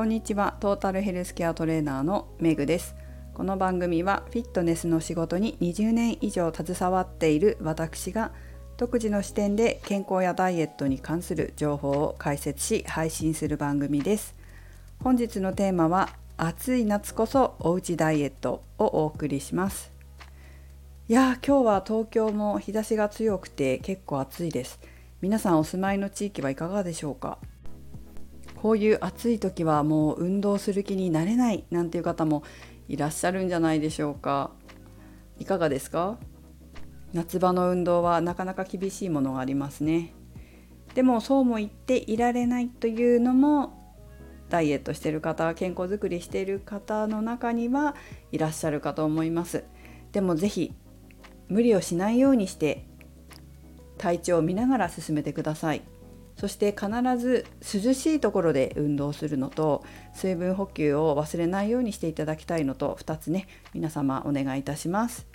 こんにちは。トータルヘルスケアトレーナーのメグです。この番組はフィットネスの仕事に20年以上携わっている私が独自の視点で健康やダイエットに関する情報を解説し配信する番組です。本日のテーマは暑い夏こそおうちダイエットをお送りします。いや今日は東京も日差しが強くて結構暑いです。皆さんお住まいの地域はいかがでしょうか？こういう暑い時はもう運動する気になれないなんていう方もいらっしゃるんじゃないでしょうか。いかがですか？夏場の運動はなかなか厳しいものがありますね。でもそうも言っていられないというのもダイエットしてる方健康づくりしている方の中にはいらっしゃるかと思います。でも是非無理をしないようにして体調を見ながら進めてください。そして必ず涼しいところで運動するのと水分補給を忘れないようにしていただきたいのと2つね皆様お願いいたします。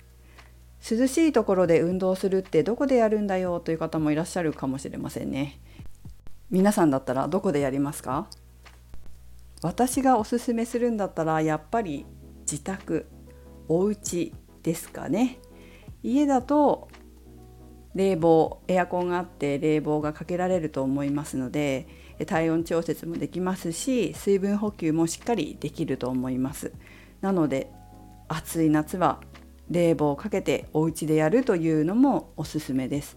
涼しいところで運動するってどこでやるんだよという方もいらっしゃるかもしれませんね。皆さんだったらどこでやりますか？私がおすすめするんだったらやっぱり自宅お家ですかね。家だと冷房エアコンがあって冷房がかけられると思いますので体温調節もできますし水分補給もしっかりできると思います。なので暑い夏は冷房をかけてお家でやるというのもおすすめです。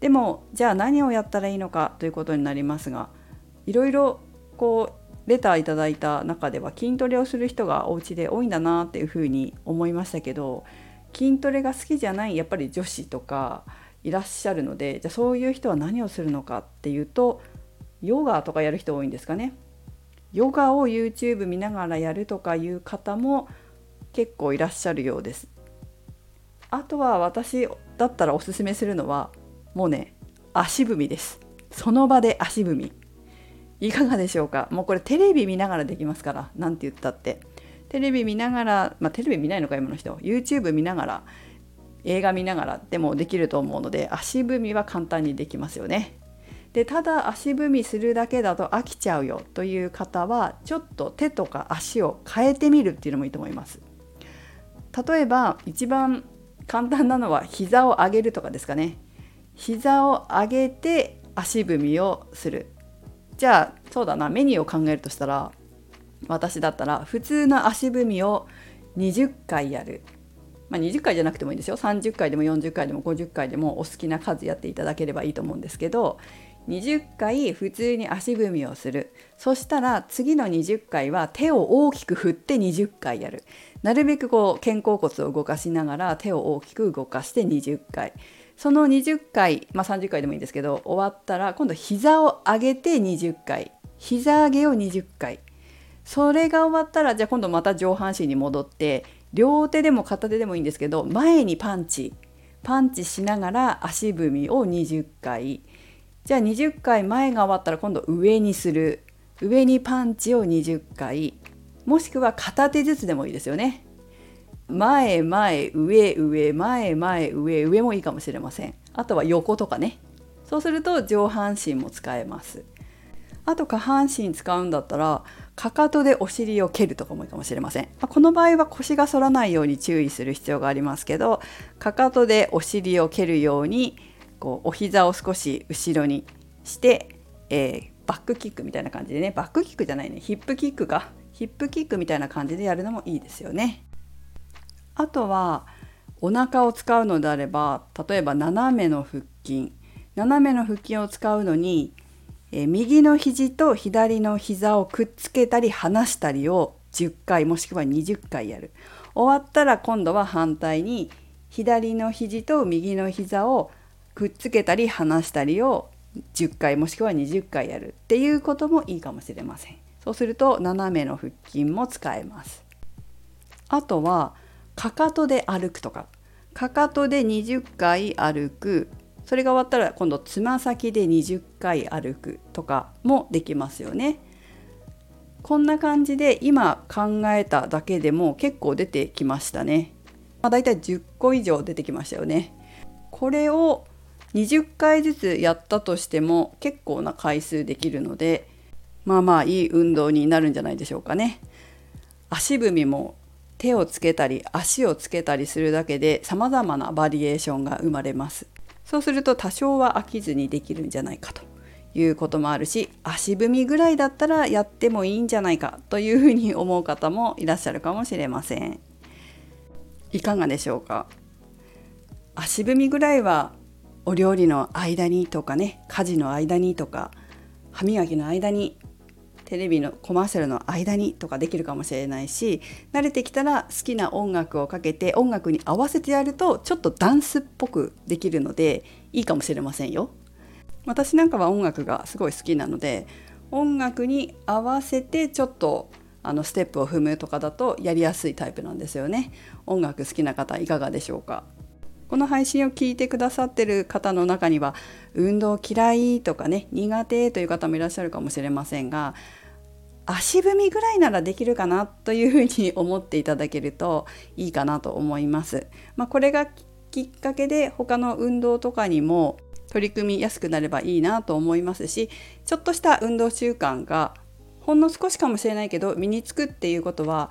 でもじゃあ何をやったらいいのかということになりますがいろいろこうレターいただいた中では筋トレをする人がお家で多いんだなっていうふうに思いましたけど筋トレが好きじゃないやっぱり女子とかいらっしゃるのでじゃあそういう人は何をするのかっていうとヨガとかやる人多いんですかね。ヨガを YouTube 見ながらやるとかいう方も結構いらっしゃるようです。あとは私だったらおすすめするのはもうね足踏みです。その場で足踏み。いかがでしょうかもうこれテレビ見ながらできますから何て言ったって。テレビ見ながら、まあ、テレビ見ないのか今の人 YouTube 見ながら映画見ながらでもできると思うので足踏みは簡単にできますよね。でただ足踏みするだけだと飽きちゃうよという方はちょっと手とか足を変えてみるっていうのもいいと思います。例えば一番簡単なのは膝を上げるとかですかね。膝を上げて足踏みをする。じゃあそうだなメニューを考えるとしたら私だったら普通の足踏みを20回やるまあ、20回じゃなくてもいいですよ。30回でも40回でも50回でもお好きな数やっていただければいいと思うんですけど20回普通に足踏みをする。そしたら次の20回は手を大きく振って20回やる。なるべくこう肩甲骨を動かしながら手を大きく動かして20回。その20回、まあ、30回でもいいんですけど終わったら今度膝を上げて20回。膝上げを20回。それが終わったらじゃあ今度また上半身に戻って両手でも片手でもいいんですけど前にパンチ。パンチしながら足踏みを20回。じゃあ20回前が終わったら今度上にする。上にパンチを20回。もしくは片手ずつでもいいですよね。前前上上前前上上もいいかもしれません。あとは横とかね。そうすると上半身も使えます。あと下半身使うんだったらかかとでお尻を蹴るとかもいいかもしれません、まあ、この場合は腰が反らないように注意する必要がありますけどかかとでお尻を蹴るようにこうお膝を少し後ろにして、えー、バックキックみたいな感じでね。バックキックじゃないね。ヒップキックか。ヒップキックみたいな感じでやるのもいいですよね。あとはお腹を使うのであれば例えば斜めの腹筋。斜めの腹筋を使うのにえ右の肘と左の膝をくっつけたり離したりを10回もしくは20回やる。終わったら今度は反対に左の肘と右の膝をくっつけたり離したりを10回もしくは20回やるっていうこともいいかもしれません。そうすると斜めの腹筋も使えます。あとはかかとで歩くとか。かかとで20回歩く。それが終わったら今度つま先で20回歩くとかもできますよね。こんな感じで今考えただけでも結構出てきましたね。まあ、だいたい10個以上出てきましたよね。これを20回ずつやったとしても結構な回数できるのでまあまあいい運動になるんじゃないでしょうかね。足踏みも手をつけたり足をつけたりするだけで様々なバリエーションが生まれます。そうすると多少は飽きずにできるんじゃないかということもあるし足踏みぐらいだったらやってもいいんじゃないかというふうに思う方もいらっしゃるかもしれません。いかがでしょうか？足踏みぐらいはお料理の間にとかね家事の間にとか歯磨きの間にテレビのコマーシャルの間にとかできるかもしれないし慣れてきたら好きな音楽をかけて音楽に合わせてやるとちょっとダンスっぽくできるのでいいかもしれませんよ。私なんかは音楽がすごい好きなので音楽に合わせてちょっとあのステップを踏むとかだとやりやすいタイプなんですよね。音楽好きな方いかがでしょうか？この配信を聞いてくださってる方の中には運動嫌いとかね苦手という方もいらっしゃるかもしれませんが足踏みぐらいならできるかなというふうに思っていただけるといいかなと思います。まあ、これがきっかけで他の運動とかにも取り組みやすくなればいいなと思いますしちょっとした運動習慣がほんの少しかもしれないけど身につくっていうことは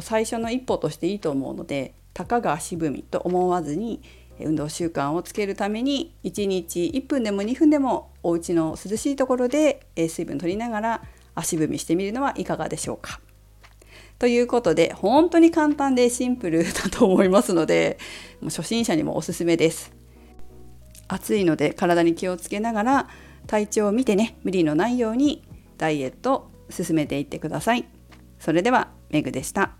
最初の一歩としていいと思うのでたかが足踏みと思わずに運動習慣をつけるために1日1分でも2分でもお家の涼しいところで水分取りながら足踏みしてみるのはいかがでしょうか？ということで本当に簡単でシンプルだと思いますのでもう初心者にもおすすめです。暑いので体に気をつけながら体調を見てね無理のないようにダイエット進めていってください。それではメグでした。